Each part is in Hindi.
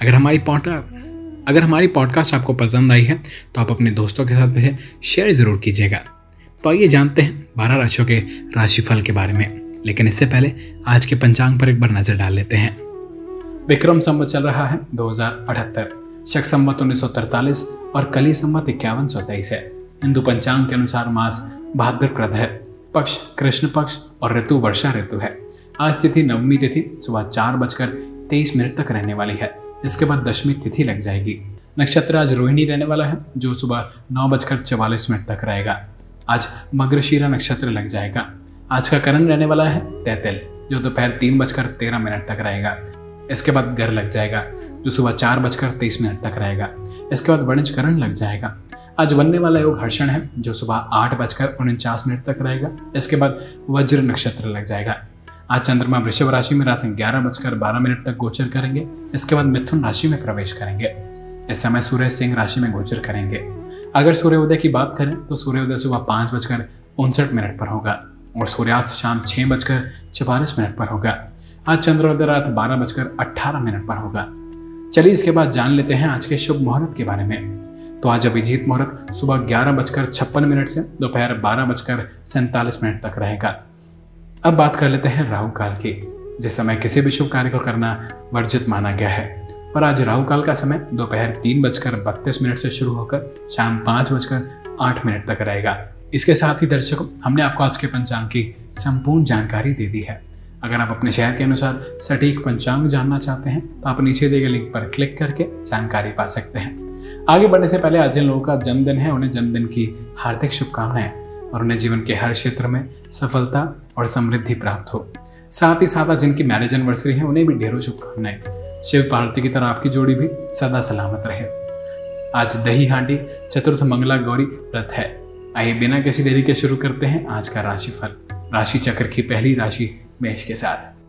अगर हमारी पॉडकास्ट अगर हमारी पॉडकास्ट आपको पसंद आई है तो आप अपने दोस्तों के साथ इसे शेयर ज़रूर कीजिएगा। तो आइए जानते हैं बारह राशियों के राशिफल के बारे में। लेकिन इससे पहले आज के पंचांग पर एक बार नज़र डाल लेते हैं। विक्रम संवत चल रहा है दो हज़ार अठहत्तर। शक संवत उन्नीस और कली संवत इक्यावन सौ तेईस है। हिंदू पंचांग के अनुसार मास भाद्रप्रद है। पक्ष कृष्ण पक्ष और ऋतु वर्षा ऋतु है। आज तिथि नवमी तिथि सुबह चार बजकर तेईस मिनट तक रहने वाली है। इसके बाद दशमी तिथि लग जाएगी। नक्षत्र आज रोहिणी रहने वाला है, जो सुबह नौ बजकर चवालीस मिनट तक रहेगा। आज मग्रशीरा नक्षत्र लग जाएगा। आज का करण रहने वाला है, तैतिल, जो दोपहर तीन बजकर तेरह मिनट तक रहेगा। इसके बाद घर लग जाएगा, जो सुबह चार बजकर तेईस मिनट तक रहेगा। इसके बाद वणिज करण लग जाएगा। आज बनने वाला योग हर्षण है, जो सुबह आठ बजकर उनचास मिनट तक रहेगा। इसके बाद वज्र नक्षत्र लग जाएगा। आज चंद्रमा वृषभ राशि में रात ग्यारह बजकर बारह मिनट तक गोचर करेंगे। इसके बाद मिथुन राशि में प्रवेश करेंगे। इस समय सूर्य सिंह राशि में गोचर करेंगे। अगर सूर्योदय की बात करें तो सूर्योदय सुबह पाँच बजकर उनसठ मिनट पर होगा और सूर्यास्त शाम छह बजकर चवालीस मिनट पर होगा। आज चंद्रोदय रात बारह बजकर अट्ठारह मिनट पर होगा। चलिए इसके बाद जान लेते हैं आज के शुभ मुहूर्त के बारे में। तो आज अभिजीत मुहूर्त सुबह ग्यारह बजकर छप्पन मिनट से दोपहर बारह बजकर सैंतालीस मिनट तक रहेगा। अब बात कर लेते हैं राहु काल की। जिस समय किसी भी शुभ कार्य को करना वर्जित माना गया है। और आज राहु काल का समय दोपहर तीन बजकर बत्तीस मिनट से शुरू होकर शाम पाँच बजकर आठ मिनट तक रहेगा। इसके साथ ही दर्शकों, हमने आपको आज के पंचांग की संपूर्ण जानकारी दे दी है। अगर आप अपने शहर के अनुसार सटीक पंचांग जानना चाहते हैं तो आप नीचे दिए गए लिंक पर क्लिक करके जानकारी पा सकते हैं। आगे बढ़ने से पहले आज जिन लोगों का जन्मदिन है, उन्हें जन्मदिन की हार्दिक शुभकामनाएँ और उन्हें जीवन के हर क्षेत्र में सफलता और समृद्धि प्राप्त हो। साथ ही साथ आज जिनकी मैरिज एनिवर्सरी है, उन्हें भी ढेरों शुभकामनाएँ। शिव पार्वती की तरह आपकी जोड़ी भी सदा सलामत रहे। आज दही हांडी, चतुर्थ मंगला गौरी व्रत है। आइए बिना किसी देरी के शुरू करते हैं आज का राशिफल। राशि चक्र की पहली राशि मेष के साथ।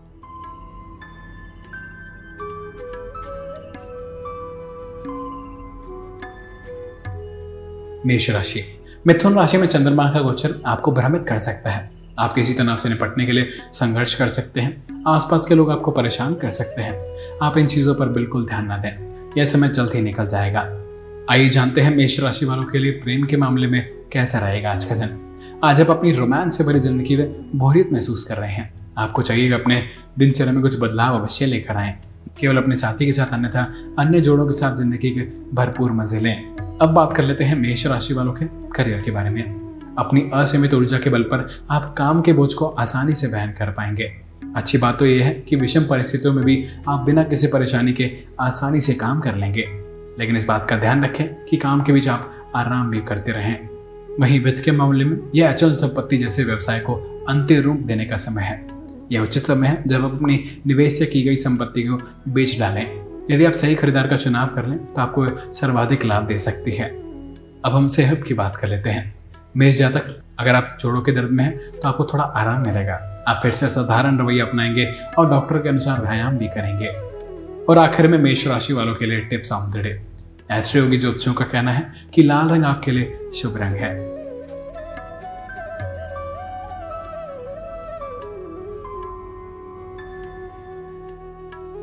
मेष राशि। मिथुन राशि में चंद्रमा का गोचर आपको भ्रमित कर सकता है। आप किसी तनाव से निपटने के लिए संघर्ष कर सकते हैं। आसपास के लोग आपको परेशान कर सकते हैं। आप इन चीज़ों पर बिल्कुल ध्यान ना दें। यह समय जल्द ही निकल जाएगा। आइए जानते हैं मेष राशि वालों के लिए प्रेम के मामले में कैसा रहेगा आज का दिन। आज आप अपनी रोमांस से भरी ज़िंदगी में बोरियत महसूस कर रहे हैं। आपको चाहिए कि अपने दिनचर्या में कुछ बदलाव अवश्य लेकर आए। केवल अपने साथी के साथ, अन्यथा अन्य जोड़ों के साथ ज़िंदगी के भरपूर मज़े लें। अब बात कर लेते हैं मेष राशि वालों के करियर के बारे में। अपनी असीमित ऊर्जा के बल पर आप काम के बोझ को आसानी से वहन कर पाएँगे। अच्छी बात तो यह है कि विषम परिस्थितियों में भी आप बिना किसी परेशानी के आसानी से काम कर लेंगे। लेकिन इस बात का ध्यान रखें कि काम के बीच आप आराम भी करते रहें। वहीं वित्त के मामले में यह अचल संपत्ति जैसे व्यवसाय को अंत्य रूप देने का समय है। यह उचित समय है जब आप अपनी निवेश से की गई संपत्ति को बेच डालें। यदि आप सही खरीदार का चुनाव कर लें तो आपको सर्वाधिक लाभ दे सकती है। अब हम सेहत की बात कर लेते हैं। मेष जातक अगर आप जोड़ों के दर्द में हैं तो आपको थोड़ा आराम मिलेगा। आप फिर से साधारण रवैया अपनाएँगे और डॉक्टर के अनुसार व्यायाम भी करेंगे। और आखिर में मेष राशि वालों के लिए टिप्स ऑफ़ ऐसे योगी ज्योतिषियों का कहना है कि लाल रंग आपके लिए शुभ रंग है।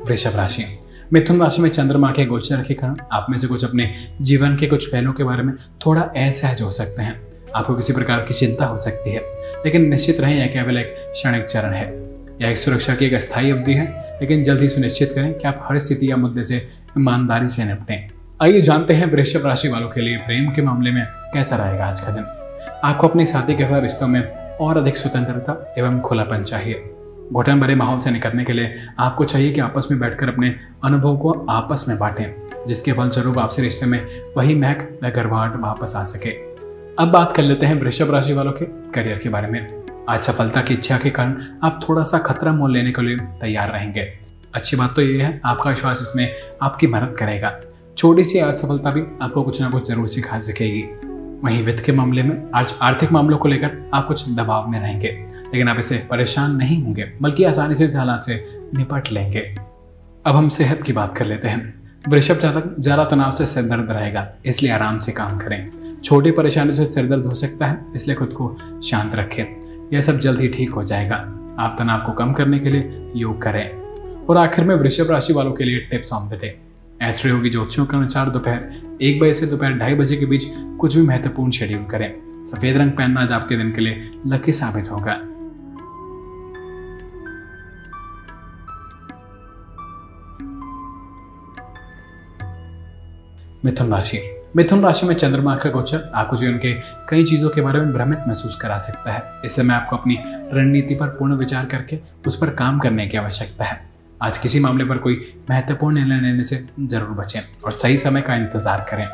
वृषभ राशि। मिथुन राशि में चंद्रमा के गोचर के कारण आप में से कुछ अपने जीवन के कुछ पहलुओं के बारे में थोड़ा असहज हो सकते हैं। आपको किसी प्रकार की चिंता हो सकती है, लेकिन निश्चित रहें, यह केवल एक क्षणिक चरण है। यह एक सुरक्षा की एक अस्थायी अवधि है, लेकिन जल्द ही सुनिश्चित करें कि आप हर स्थिति या मुद्दे से ईमानदारी से निपटें। आइए जानते हैं वृषभ राशि वालों के लिए प्रेम के मामले में कैसा रहेगा आज का दिन। आपको अपने साथी के साथ रिश्तों में और अधिक स्वतंत्रता एवं खुलापन चाहिए। घुटन भरे माहौल से निकलने के लिए आपको चाहिए कि आपस में बैठकर अपने अनुभव को आपस में बांटें, जिसके फलस्वरूप आपसे रिश्ते में वही महक व गर्वाहट वापस आ सके। अब बात कर लेते हैं वृषभ राशि वालों के करियर के बारे में। आज सफलता की इच्छा के कारण आप थोड़ा सा खतरा मोल लेने के लिए तैयार रहेंगे। अच्छी बात तो ये है, आपका विश्वास इसमें आपकी मदद करेगा। छोटी सी असफलता भी आपको कुछ ना कुछ ज़रूर सिखा सकेगी। वहीं वित्त के मामले में आज आर्थिक मामलों को लेकर आप कुछ दबाव में रहेंगे, लेकिन आप इसे परेशान नहीं होंगे, बल्कि आसानी से इस हालात से निपट लेंगे। अब हम सेहत की बात कर लेते हैं। वृषभ जातक ज़्यादा तनाव से सिर दर्द रहेगा, इसलिए आराम से काम करें। छोटी परेशानी से सिर दर्द हो सकता है, इसलिए खुद को शांत रखें। यह सब जल्द ही ठीक हो जाएगा। आप तनाव को कम करने के लिए योग करें। और आखिर में वृषभ राशि वालों के लिए टिप्स ऑन द डे। ऐश्वर्य होगी ज्योतिषियों के अनुसार दोपहर एक बजे से दोपहर ढाई बजे के बीच कुछ भी महत्वपूर्ण शेड्यूल करें। सफ़ेद रंग पहनना आज आपके दिन के लिए लकी साबित होगा। मिथुन राशि। मिथुन राशि में चंद्रमा का गोचर आपको जीवन के कई चीज़ों के बारे में भ्रमित महसूस करा सकता है। इस समय आपको अपनी रणनीति पर पूर्ण विचार करके उस पर काम करने की आवश्यकता है। आज किसी मामले पर कोई महत्वपूर्ण निर्णय लेने से ज़रूर बचें और सही समय का इंतज़ार करें।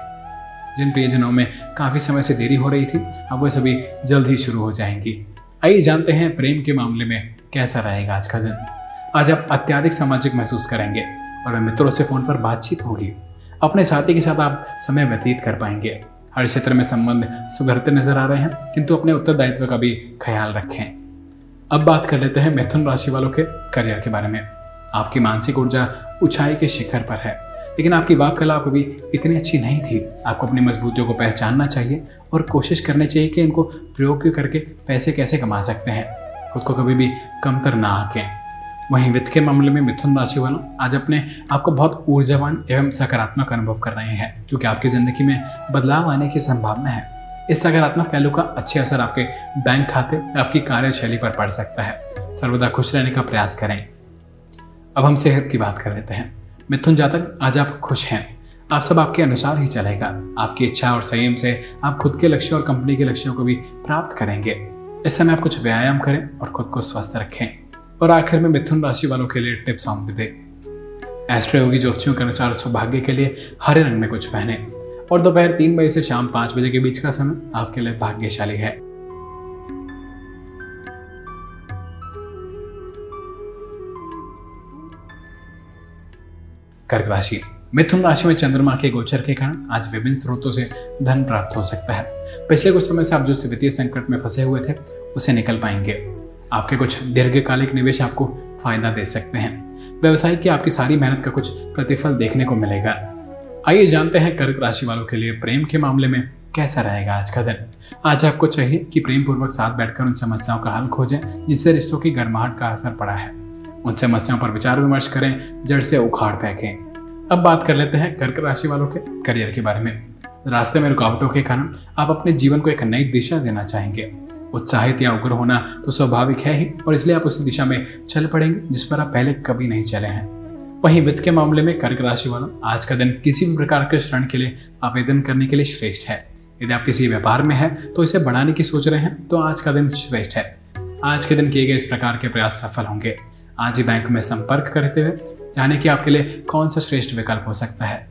जिन प्रियजनों में काफ़ी समय से देरी हो रही थी, अब वह सभी जल्द ही शुरू हो जाएँगी। आइए जानते हैं प्रेम के मामले में कैसा रहेगा आज का दिन। आज आप अत्याधिक सामाजिक महसूस करेंगे और मित्रों से फ़ोन पर बातचीत होगी। अपने साथी के साथ आप समय व्यतीत कर पाएँगे। हर क्षेत्र में संबंध सुधरते नज़र आ रहे हैं, किंतु अपने उत्तरदायित्व का भी ख्याल रखें। अब बात कर लेते हैं मिथुन राशि वालों के करियर के बारे में। आपकी मानसिक ऊर्जा ऊंचाई के शिखर पर है, लेकिन आपकी वाक कला कभी इतनी अच्छी नहीं थी। आपको अपनी मजबूतियों को पहचानना चाहिए और कोशिश करनी चाहिए कि इनको प्रयोग करके पैसे कैसे कमा सकते हैं। खुद को कभी भी कमतर ना आकें। वहीं वित्त के मामले में मिथुन राशि वालों आज अपने आपको बहुत ऊर्जावान एवं सकारात्मक अनुभव कर रहे हैं, क्योंकि आपकी ज़िंदगी में बदलाव आने की संभावना है। इस सकारात्मक पहलू का अच्छे असर आपके बैंक खाते, आपकी कार्यशैली पर पड़ सकता है। सर्वदा खुश रहने का प्रयास करें। अब हम सेहत की बात कर लेते हैं। मिथुन जातक आज आप खुश हैं। आप सब आपके अनुसार ही चलेगा। आपकी इच्छा और संयम से आप खुद के लक्ष्य और कंपनी के लक्ष्यों को भी प्राप्त करेंगे। इस समय आप कुछ व्यायाम करें और खुद को स्वस्थ रखें। और आखिर में मिथुन राशि वालों के लिए tips on the day. Astroyogi ज्योतिषियों के अनुसार सौभाग्य के लिए हरे रंग में कुछ पहने और दोपहर तीन बजे से शाम पाँच बजे के बीच का समय आपके लिए भाग्यशाली है। कर्क राशि। मिथुन राशि में चंद्रमा के गोचर के कारण आज विभिन्न स्रोतों से धन प्राप्त हो सकता है। पिछले कुछ समय से आप जो वित्तीय संकट में फंसे हुए थे, उसे निकल पाएँगे। आपके कुछ दीर्घकालिक निवेश आपको फ़ायदा दे सकते हैं। व्यवसाय की आपकी सारी मेहनत का कुछ प्रतिफल देखने को मिलेगा। आइए जानते हैं कर्क राशि वालों के लिए प्रेम के मामले में कैसा रहेगा आज का दिन। आज आपको चाहिए कि प्रेम पूर्वक साथ बैठकर उन समस्याओं का हल खोजें, जिससे रिश्तों की गर्माहट का असर पड़ा है। उन समस्याओं पर विचार विमर्श करें, जड़ से उखाड़ फेंकें। अब बात कर लेते हैं कर्क राशि वालों के करियर के बारे में। रास्ते में रुकावटों के कारण आप अपने जीवन को एक नई दिशा देना चाहेंगे। उत्साहित या उग्र होना तो स्वाभाविक है ही, और इसलिए आप उस दिशा में चल पड़ेंगे, जिस पर आप पहले कभी नहीं चले हैं। वहीं वित्त के मामले में कर्क राशि वालों, आज का दिन किसी भी प्रकार के ऋण के लिए आवेदन करने के लिए श्रेष्ठ है। यदि आप किसी व्यापार में है तो इसे बढ़ाने की सोच रहे हैं तो आज का दिन श्रेष्ठ है। आज के दिन किए गए इस प्रकार के प्रयास सफल होंगे। आज ही बैंक में संपर्क करते हुए जाने कि आपके लिए कौन सा श्रेष्ठ विकल्प हो सकता है?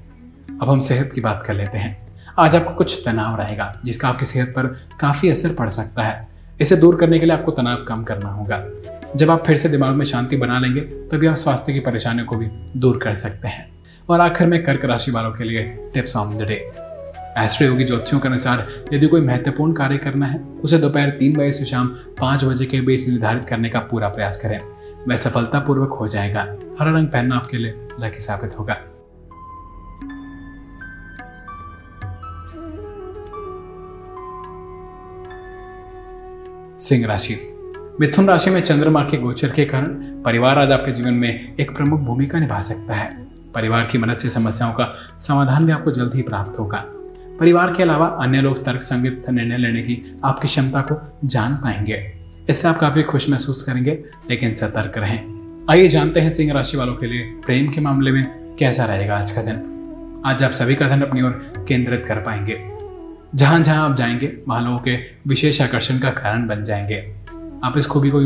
अब हम सेहत की बात कर लेते हैं। आज आपको कुछ तनाव रहेगा, जिसका आपकी सेहत पर काफ़ी असर पड़ सकता है। इसे दूर करने के लिए आपको तनाव कम करना होगा। जब आप फिर से दिमाग में शांति बना लेंगे, तभी आप स्वास्थ्य की परेशानियों को भी दूर कर सकते हैं। और आखिर में कर्क राशि वालों के लिए tips on the day. Astroyogi ज्योतिषियों के अनुसार, यदि कोई महत्वपूर्ण कार्य करना है, उसे दोपहर तीन बजे से शाम पाँच बजे के बीच निर्धारित करने का पूरा प्रयास करें। वह सफलतापूर्वक हो जाएगा। हरा रंग पहनना आपके लिए लकी साबित होगा। सिंह राशि। मिथुन राशि में चंद्रमा के गोचर के कारण परिवार आज आपके जीवन में एक प्रमुख भूमिका निभा सकता है। परिवार की मदद से समस्याओं का समाधान भी आपको जल्द ही प्राप्त होगा। परिवार के अलावा अन्य लोग तर्क संगत निर्णय लेने की आपकी क्षमता को जान पाएँगे। इससे आप काफ़ी खुश महसूस करेंगे, लेकिन सतर्क रहें। आइए जानते हैं सिंह राशि वालों के लिए प्रेम के मामले में कैसा रहेगा आज का दिन। आज आप सभी का धन अपनी ओर केंद्रित कर पाएँगे। जहाँ जहाँ आप जाएँगे, वहाँ लोगों के विशेष आकर्षण का कारण बन जाएँगे। आप इस खूबी को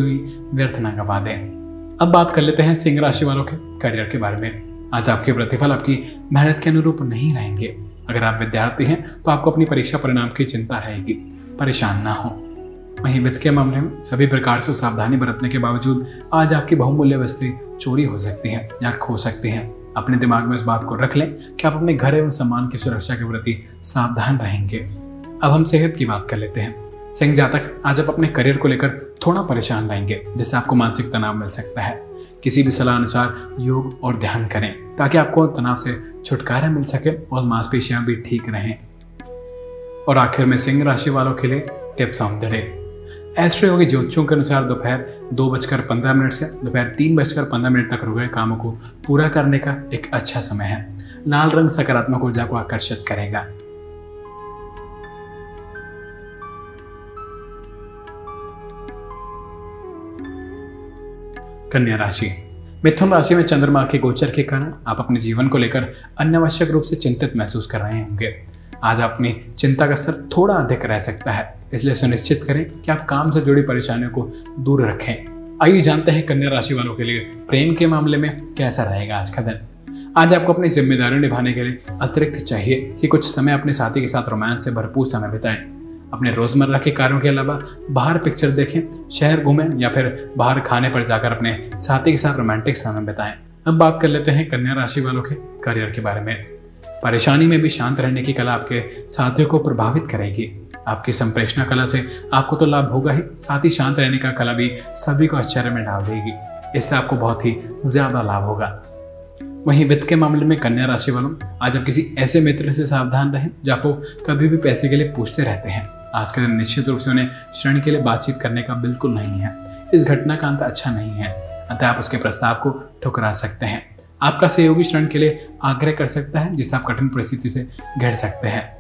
व्यर्थ ना गवा दें। अब बात कर लेते हैं सिंह राशि वालों के करियर के बारे में। आज आपके प्रतिफल आपकी मेहनत के अनुरूप नहीं रहेंगे। अगर आप विद्यार्थी हैं तो आपको अपनी परीक्षा परिणाम की चिंता रहेगी। परेशान ना हो। वहीं वित्त के मामले में सभी प्रकार से सावधानी बरतने के बावजूद आज आपकी बहुमूल्य वस्तुएँ चोरी हो सकती है या खो सकती हैं। अपने दिमाग में इस बात को रख लें कि आप अपने घर एवं सम्मान की सुरक्षा के प्रति सावधान रहेंगे। अब हम सेहत की बात कर लेते हैं। सिंह जातक आज आप अपने करियर को लेकर थोड़ा परेशान रहेंगे, जिससे आपको मानसिक तनाव मिल सकता है। किसी भी सलाह अनुसार योग और ध्यान करें, ताकि आपको तनाव से छुटकारा मिल सके और मांसपेशियाँ भी ठीक रहें। और आखिर में सिंह राशि वालों के लिए tips on the. Day Astroyogi ज्योतिषों के अनुसार दोपहर दो बजकर पंद्रह मिनट से दोपहर तीन बजकर पंद्रह मिनट तक रुके कामों को पूरा करने का एक अच्छा समय है। लाल रंग सकारात्मक ऊर्जा को आकर्षित करेगा। कन्या राशि। मिथुन राशि में चंद्रमा के गोचर के कारण आप अपने जीवन को लेकर अनावश्यक रूप से चिंतित महसूस कर रहे होंगे। आज अपनी चिंता का स्तर थोड़ा अधिक रह सकता है। इसलिए सुनिश्चित करें कि आप काम से जुड़ी परेशानियों को दूर रखें। आइए जानते हैं कन्या राशि वालों के लिए प्रेम के मामले में कैसा रहेगा आज का दिन। आज आपको अपनी ज़िम्मेदारी निभाने के लिए अतिरिक्त चाहिए कि कुछ समय अपने साथी के साथ रोमांस से भरपूर समय बिताएँ। अपने रोज़मर्रा के कार्यों के अलावा बाहर पिक्चर देखें, शहर घूमें या फिर बाहर खाने पर जाकर अपने साथी के साथ रोमांटिक समय बिताएँ। अब बात कर लेते हैं कन्या राशि वालों के करियर के बारे में। परेशानी में भी शांत रहने की कला आपके साथियों को प्रभावित करेगी। आपकी संप्रेषणा कला से आपको तो लाभ होगा ही, साथ ही शांत रहने का कला भी सभी को आश्चर्य में डाल देगी। इससे आपको बहुत ही ज़्यादा लाभ होगा। वहीं वित्त के मामले में कन्या राशि वालों, आज आप किसी ऐसे मित्र से सावधान रहें, जो आपको कभी भी पैसे के लिए पूछते रहते हैं। आज के दिन निश्चित रूप से उन्हें श्रेणी के लिए बातचीत करने का बिल्कुल नहीं है। इस घटना का अंत अच्छा नहीं है। अतः आप उसके प्रस्ताव को ठुकरा सकते हैं। आपका सहयोगी श्रण के लिए आग्रह कर सकता है, जिससे आप कठिन परिस्थिति से घिर सकते हैं।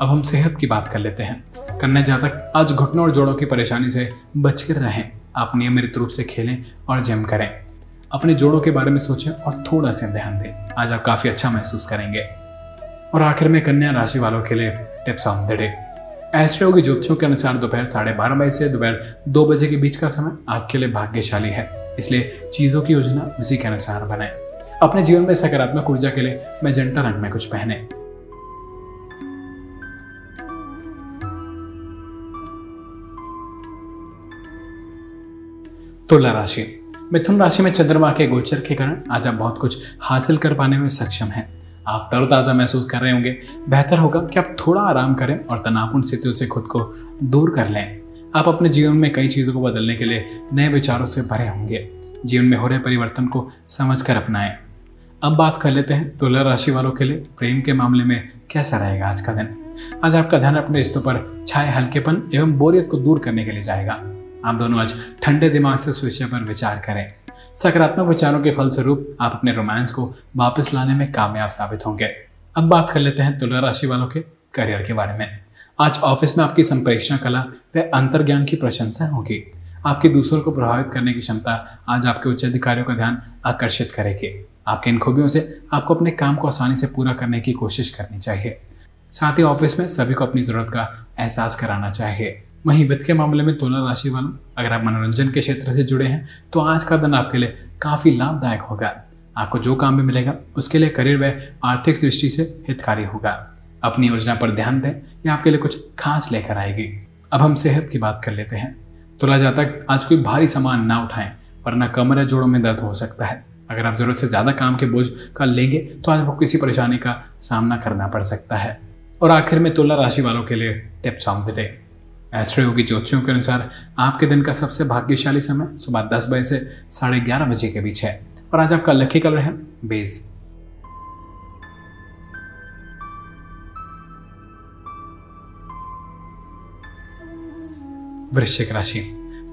अब हम सेहत की बात कर लेते हैं। कन्या जातक आज घुटनों और जोड़ों की परेशानी से बचकर रहें। आप नियमित रूप से खेलें और जिम करें। अपने जोड़ों के बारे में सोचें और थोड़ा सा ध्यान दें। आज आप काफ़ी अच्छा महसूस करेंगे। और आखिर में कन्या राशि वालों के लिए tips on the day Astro की ज्योतिषों के अनुसार दोपहर साढ़े बारह बजे से दोपहर दो बजे के बीच का समय आपके लिए भाग्यशाली है। इसलिए चीज़ों की योजना उसी के अनुसार बनाए। अपने जीवन में सकारात्मक ऊर्जा के लिए मैजेंटा रंग में कुछ पहने। तुला राशि। मिथुन राशि में चंद्रमा के गोचर के कारण आज आप बहुत कुछ हासिल कर पाने में सक्षम हैं। आप तरोताज़ा महसूस कर रहे होंगे। बेहतर होगा कि आप थोड़ा आराम करें और तनावपूर्ण स्थितियों से खुद को दूर कर लें। आप अपने जीवन में कई चीज़ों को बदलने के लिए नए विचारों से भरे होंगे। जीवन में हो रहे परिवर्तन को समझ कर अपनाएँ। अब बात कर लेते हैं तुला राशि वालों के लिए प्रेम के मामले में कैसा रहेगा आज का दिन। आज आपका ध्यान अपने रिश्तों पर छाए, हल्केपन एवं बोरियत को दूर करने के लिए जाएगा। आप दोनों आज ठंडे दिमाग से इस विषय पर विचार करें। सकारात्मक विचारों के फलस्वरूप आप अपने रोमांस को वापस लाने में कामयाब साबित होंगे। अब बात कर लेते हैं तुला राशि वालों के करियर के बारे में। आज ऑफ़िस में आपकी संप्रेषण कला व अंतर्ज्ञान की प्रशंसा होगी। आपकी दूसरों को प्रभावित करने की क्षमता आज आपके उच्च अधिकारियों का ध्यान आकर्षित करेगी। आपके इन खूबियों से आपको अपने काम को आसानी से पूरा करने की कोशिश करनी चाहिए। साथ ही ऑफ़िस में सभी को अपनी ज़रूरत का एहसास कराना चाहिए। वहीं वित्त के मामले में तुला राशि वालों अगर आप मनोरंजन के क्षेत्र से जुड़े हैं तो आज का दिन आपके लिए काफ़ी लाभदायक होगा। आपको जो काम भी मिलेगा, उसके लिए करियर व आर्थिक दृष्टि से हितकारी होगा। अपनी योजना पर ध्यान दें या आपके लिए कुछ खास लेकर आएगी। अब हम सेहत की बात कर लेते हैं। तुला जातक आज कोई भारी सामान ना उठाएँ, वरना कमर या जोड़ों में दर्द हो सकता है। अगर आप ज़रूरत से ज़्यादा काम के बोझ का लेंगे तो आज आपको किसी परेशानी का सामना करना पड़ सकता है। और आखिर में तुला राशि वालों के लिए tips of the day Astro की ज्योतिषियों के अनुसार आपके दिन का सबसे भाग्यशाली समय सुबह दस बजे से साढ़े ग्यारह बजे के बीच है। और आज आपका लकी कलर है बेस वृश्चिक राशि।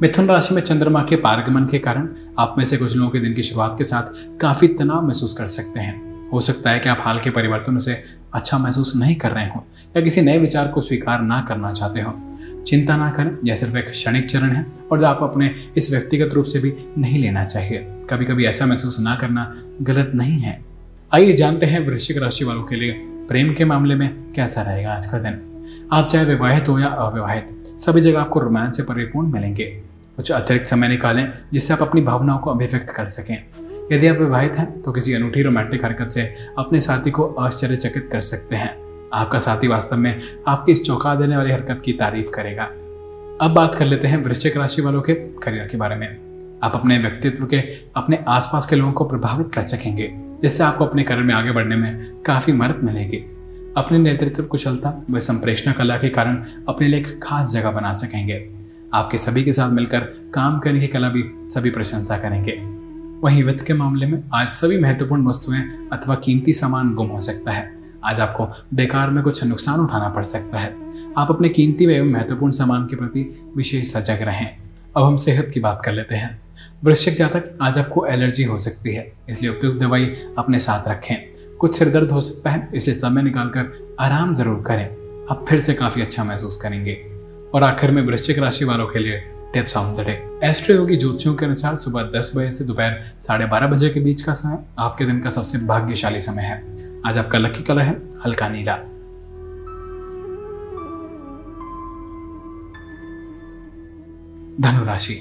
मिथुन राशि में चंद्रमा के पारगमन के कारण आप में से कुछ लोगों के दिन की शुरुआत के साथ काफ़ी तनाव महसूस कर सकते हैं। हो सकता है कि आप हाल के परिवर्तनों से अच्छा महसूस नहीं कर रहे हो या किसी नए विचार को स्वीकार ना करना चाहते हो। चिंता ना करें, यह सिर्फ़ एक क्षणिक चरण है और जो आप अपने इस व्यक्तिगत रूप से भी नहीं लेना चाहिए। कभी कभी ऐसा महसूस ना करना गलत नहीं है। आइए जानते हैं वृश्चिक राशि वालों के लिए प्रेम के मामले में कैसा रहेगा आज का दिन। आप चाहे विवाहित हो या अविवाहित, सभी जगह आपको रोमांच से परिपूर्ण मिलेंगे। कुछ अतिरिक्त समय निकालें, जिससे आप अपनी भावनाओं को अभिव्यक्त कर सकें। यदि आप विवाहित हैं तो किसी अनूठी रोमांटिक हरकत से अपने साथी को आश्चर्यचकित कर सकते हैं। आपका साथी वास्तव में आपकी इस चौंका देने वाली हरकत की तारीफ़ करेगा। अब बात कर लेते हैं वृश्चिक राशि वालों के करियर के बारे में। आप अपने व्यक्तित्व के, अपने आसपास के लोगों को प्रभावित कर सकेंगे, जिससे आपको अपने करियर में आगे बढ़ने में काफ़ी मदद मिलेगी। अपने नेतृत्व कुशलता व संप्रेषण कला के कारण अपने लिए एक खास जगह बना सकेंगे। आपके सभी के साथ मिलकर काम करने की कला भी सभी प्रशंसा करेंगे। वहीं वित्त के मामले में आज सभी महत्वपूर्ण वस्तुएँ अथवा कीमती सामान गुम हो सकता है। आज आपको बेकार में कुछ नुकसान उठाना पड़ सकता है। आप अपने कीमती एवं महत्वपूर्ण सामान के प्रति विशेष सजग रहें। अब हम सेहत की बात कर लेते हैं। वृश्चिक जातक आज आपको एलर्जी हो सकती है, इसलिए उपयुक्त दवाई अपने साथ रखें। कुछ सिर दर्द हो सकता है, इसलिए समय निकालकर आराम ज़रूर करें। आप फिर से काफ़ी अच्छा महसूस करेंगे। और आखिर में वृश्चिक राशि वालों के लिए tips on the. Day Astroyogi ज्योतिषियों के अनुसार सुबह दस बजे से दोपहर साढ़े बारह बजे के बीच का समय आपके दिन का सबसे भाग्यशाली समय है। आज आपका लकी कलर है, हल्का नीला। धनुराशि,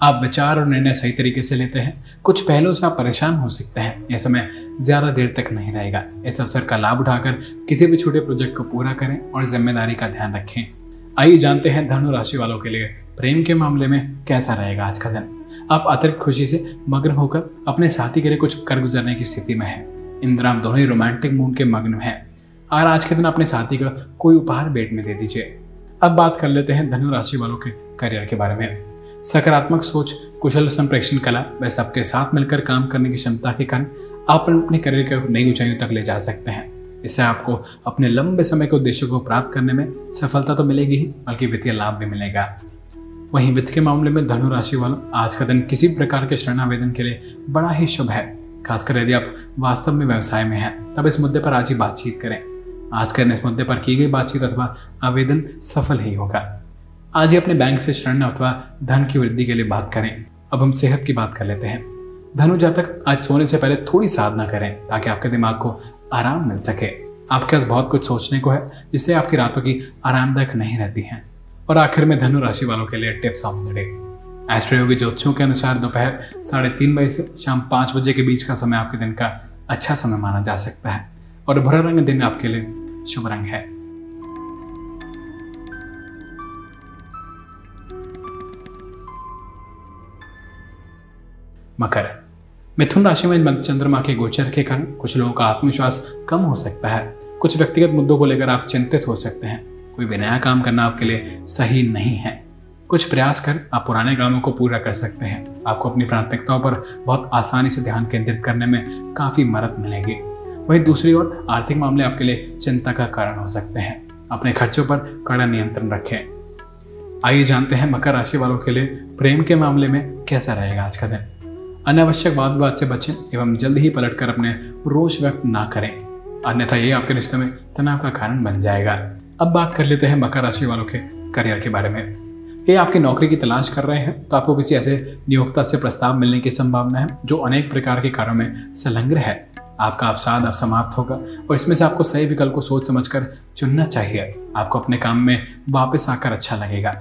आप विचार और निर्णय सही तरीके से लेते हैं। कुछ पहलुओं से आप परेशान हो सकते हैं। यह समय ज़्यादा देर तक नहीं रहेगा। इस अवसर का लाभ उठाकर किसी भी छोटे प्रोजेक्ट को पूरा करें और ज़िम्मेदारी का ध्यान रखें। आइए जानते हैं धनु राशि वालों के लिए प्रेम के मामले में कैसा रहेगा आज का दिन। आप अतिरिक्त खुशी से मग्न होकर अपने साथी के लिए कुछ कर गुजरने की स्थिति में है। इंदिरा आप दोनों ही रोमांटिक मूड के मग्न हैं। और आज के दिन अपने साथी का कोई उपहार बेट में दे दीजिए। अब बात कर लेते हैं धनु राशि वालों के करियर के बारे में। सकारात्मक सोच, कुशल संप्रेक्षण कला, व सबके साथ मिलकर काम करने की क्षमता के कारण आप अपने करियर को नई ऊंचाइयों तक ले जा सकते हैं। इससे आपको अपने लंबे समय के उद्देश्यों को प्राप्त करने में सफलता तो मिलेगी ही, बल्कि वित्तीय लाभ भी मिलेगा। वहीं वित्त के मामले में धनु राशि वालों आज का दिन किसी प्रकार के शरण आवेदन के लिए बड़ा ही शुभ है। खासकर यदि आप वास्तव में व्यवसाय में हैं, तब इस मुद्दे पर आज ही बातचीत करें। आज के इस मुद्दे पर की गई बातचीत अथवा आवेदन सफल ही होगा। आज ही अपने बैंक से ऋण अथवा धन की वृद्धि के लिए बात करें। अब हम सेहत की बात कर लेते हैं। धनु जातक आज सोने से पहले थोड़ी साधना करें, ताकि आपके दिमाग को आराम मिल सके। आपके पास बहुत कुछ सोचने को है, जिससे आपकी रातों की आरामदायक नहीं रहती हैं। और आखिर में धनु राशि वालों के लिए tips of the day. Astroyogi ज्योतिषों के अनुसार दोपहर साढ़े तीन बजे से शाम पाँच बजे के बीच का समय आपके दिन का अच्छा समय माना जा सकता है। और भरा रंग दिन आपके लिए शुभ रंग है। मकर, मिथुन राशि में चंद्रमा के गोचर के कारण कुछ लोगों का आत्मविश्वास कम हो सकता है। कुछ व्यक्तिगत मुद्दों को लेकर आप चिंतित हो सकते हैं। कोई भी नया काम करना आपके लिए सही नहीं है। कुछ प्रयास कर आप पुराने कामों को पूरा कर सकते हैं। आपको अपनी प्राथमिकताओं पर बहुत आसानी से ध्यान केंद्रित करने में काफ़ी मदद मिलेगी। वहीं दूसरी ओर, आर्थिक मामले आपके लिए चिंता का कारण हो सकते हैं। अपने खर्चों पर कड़ा नियंत्रण रखें। आइए जानते हैं मकर राशि वालों के लिए प्रेम के मामले में कैसा रहेगा आज का दिन। अनावश्यक वाद विवाद से बचें एवं जल्द ही पलटकर अपने रोष व्यक्त ना करें। अन्यथा ये आपके रिश्ते में तनाव का कारण बन जाएगा। अब बात कर लेते हैं मकर राशि वालों के करियर के बारे में। ये आपकी नौकरी की तलाश कर रहे हैं तो आपको किसी ऐसे नियोक्ता से प्रस्ताव मिलने की संभावना है, जो अनेक प्रकार के कार्यों में संलग्न है। आपका अवसाद अब समाप्त होगा, और इसमें से आपको सही विकल्प को सोच समझकर चुनना चाहिए। आपको अपने काम में वापस आकर अच्छा लगेगा।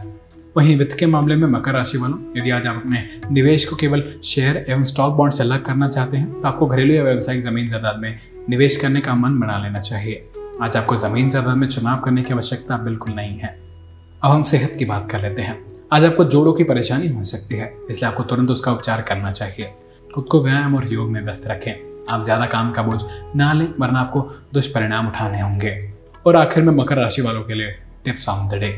वहीं वित्त के मामले में मकर राशि वालों, यदि आज आप अपने निवेश को केवल शेयर एवं स्टॉक बॉन्ड से अलग करना चाहते हैं तो आपको घरेलू या व्यावसायिक ज़मीन जायदाद में निवेश करने का मन बना लेना चाहिए। आज आपको ज़मीन जायदाद में चुनाव करने की आवश्यकता बिल्कुल नहीं है। अब हम सेहत की बात कर लेते हैं। आज आपको जोड़ों की परेशानी हो सकती है, इसलिए आपको तुरंत उसका उपचार करना चाहिए। खुद को व्यायाम और योग में व्यस्त रखें। आप ज़्यादा काम का बोझ ना लें, वरना आपको दुष्परिणाम उठाने होंगे। और आखिर में मकर राशि वालों के लिए tips on the day.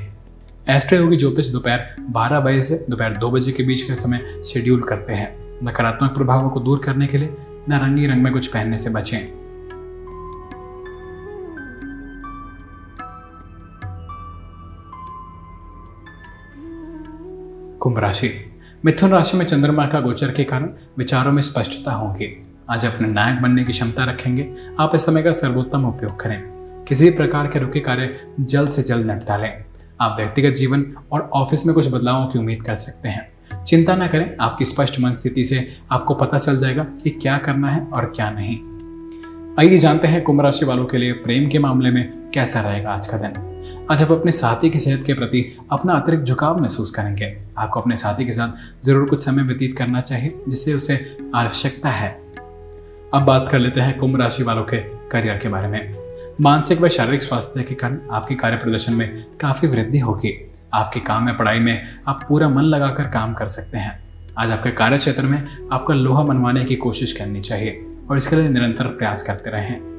Astroyogi ज्योतिष दोपहर 12 बजे से दोपहर 2 बजे के बीच का समय शेड्यूल करते हैं। नकारात्मक प्रभावों को दूर करने के लिए नारंगी रंग में कुछ पहनने से बचें। कुंभ राशि। मिथुन राशि में चंद्रमा का गोचर के कारण विचारों में स्पष्टता होगी। आज अपने नायक बनने की क्षमता रखेंगे। आप इस समय का सर्वोत्तम उपयोग करें। किसी प्रकार के रुके कार्य जल्द से जल्द निपटा लें आप व्यक्तिगत जीवन और ऑफ़िस में कुछ बदलावों की उम्मीद कर सकते हैं। चिंता ना करें, आपकी स्पष्ट मन स्थिति से आपको पता चल जाएगा कि क्या करना है और क्या नहीं। आइए जानते हैं कुंभ राशि वालों के लिए प्रेम के मामले में कैसा रहेगा आज का दिन? आज आप अपने साथी की सेहत के प्रति अपना अतिरिक्त झुकाव महसूस करेंगे। आपको अपने साथी के साथ ज़रूर कुछ समय व्यतीत करना चाहिए, जिससे उसे आवश्यकता है। अब बात कर लेते हैं कुंभ राशि वालों के करियर के बारे में। मानसिक व शारीरिक स्वास्थ्य के कारण आपके कार्य प्रदर्शन में काफ़ी वृद्धि होगी। आपके काम में पढ़ाई में आप पूरा मन लगाकर काम कर सकते हैं। आज आपके कार्य क्षेत्र में आपका लोहा मनवाने की कोशिश करनी चाहिए और इसके लिए निरंतर प्रयास करते रहें।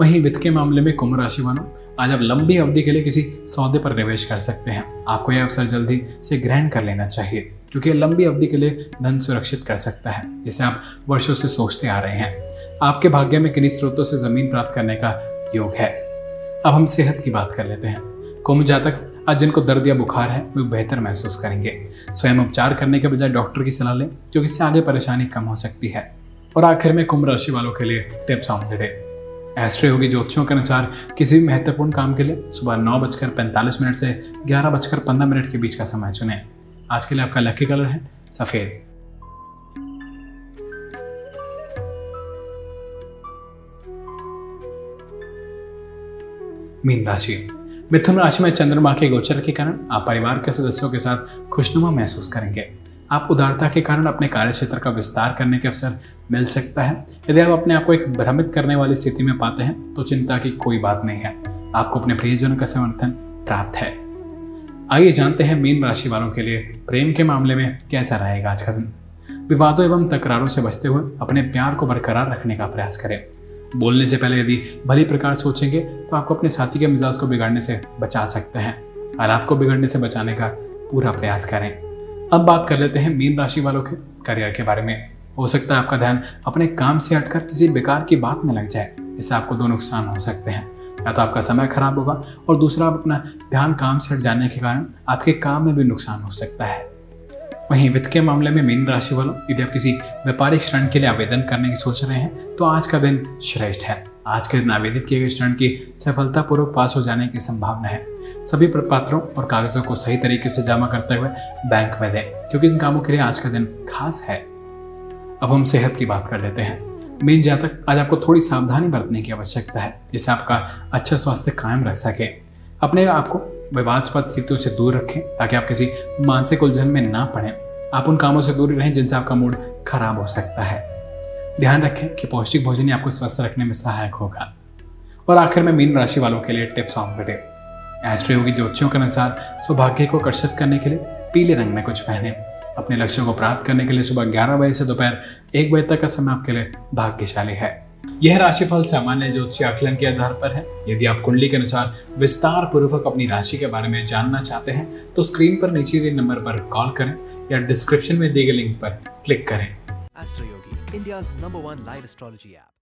वहीं वित्त के मामले में कुंभ राशि वालों आज आप लंबी अवधि के लिए किसी सौदे पर निवेश कर सकते हैं। आपको यह अवसर जल्दी से ग्रहण कर लेना चाहिए, क्योंकि यह लंबी अवधि के लिए धन सुरक्षित कर सकता है, जिसे आप वर्षों से सोचते आ रहे हैं। आपके भाग्य में किन्हीं स्रोतों से ज़मीन प्राप्त करने का योग है। अब हम सेहत की बात कर लेते हैं। कुंभ जातक आज जिनको दर्द या बुखार है, वे बेहतर महसूस करेंगे। स्वयं उपचार करने के बजाय डॉक्टर की सलाह लें, क्योंकि इससे आगे परेशानी कम हो सकती है। और आखिर में कुंभ राशि वालों के लिए tips on the day. Astro होगी ज्योतिषियों के अनुसार किसी भी महत्वपूर्ण काम के लिए सुबह नौ बजकर पैंतालीस मिनट से ग्यारह बजकर पंद्रह मिनट के बीच का समय चुने। आज के लिए आपका लकी कलर है, सफ़ेद। मीन राशि। मिथुन राशि में चंद्रमा के गोचर के कारण आप परिवार के सदस्यों के साथ खुशनुमा महसूस करेंगे। आप उदारता के कारण अपने कार्य क्षेत्र का विस्तार करने के अवसर मिल सकता है। यदि आप अपने आप को एक भ्रमित करने वाली स्थिति में पाते हैं तो चिंता की कोई बात नहीं है। आपको अपने प्रियजनों का समर्थन प्राप्त है। आइए जानते हैं मीन राशि वालों के लिए प्रेम के मामले में कैसा रहेगा आज का दिन। विवादों एवं तकरारों से बचते हुए अपने प्यार को बरकरार रखने का प्रयास करें। बोलने से पहले यदि भली प्रकार सोचेंगे तो आपको अपने साथी के मिजाज को बिगाड़ने से बचा सकते हैं। हालात को बिगड़ने से बचाने का पूरा प्रयास करें। अब बात कर लेते हैं मीन राशि वालों के करियर के बारे में। हो सकता है आपका ध्यान अपने काम से हटकर किसी बेकार की बात में लग जाए, इससे आपको दो नुकसान हो सकते हैं। या तो आपका समय खराब होगा और दूसरा आप अपना ध्यान काम से हट जाने के कारण आपके काम में भी नुकसान हो सकता है। वहीं वित्त के मामले में मीन राशि वालों, यदि आप किसी व्यापारिक ऋण के लिए आवेदन करने की सोच रहे हैं तो आज का दिन श्रेष्ठ है। आज के दिन आवेदित किए गए ऋण की सफलतापूर्वक पास हो जाने की संभावना है। सभी पात्रों और कागजों को सही तरीके से जमा करते हुए बैंक में दें, क्योंकि इन कामों के लिए आज का दिन खास है। अब हम सेहत की बात कर लेते हैं। मीन जातक आज आपको थोड़ी सावधानी बरतने की आवश्यकता है, जिससे आपका अच्छा स्वास्थ्य कायम रख सके। अपने आप को विवादस्पद स्थितियों से दूर रखें, ताकि आप किसी मानसिक उलझन में ना पड़े। आप उन कामों से दूर रहें जिनसे आपका मूड खराब हो सकता है। ध्यान रखें कि पौष्टिक भोजन ही आपको स्वस्थ रखने में सहायक होगा। और आखिर में मीन राशि वालों के लिए tips on the day. Astroyogi के अनुसार सौभाग्य को आकर्षित करने के लिए पीले रंग में कुछ पहने। अपने लक्ष्यों को प्राप्त करने के लिए सुबह ग्यारह बजे से दोपहर एक बजे तक का समय आपके लिए भाग्यशाली है। यह राशिफल सामान्य ज्योतिष आकलन के आधार पर है। यदि आप कुंडली के अनुसार विस्तार पूर्वक अपनी राशि के बारे में जानना चाहते हैं तो स्क्रीन पर नीचे दिए नंबर पर कॉल करें या डिस्क्रिप्शन में दिए गए लिंक पर क्लिक करें। Astro Yogi, India's number one live astrology app.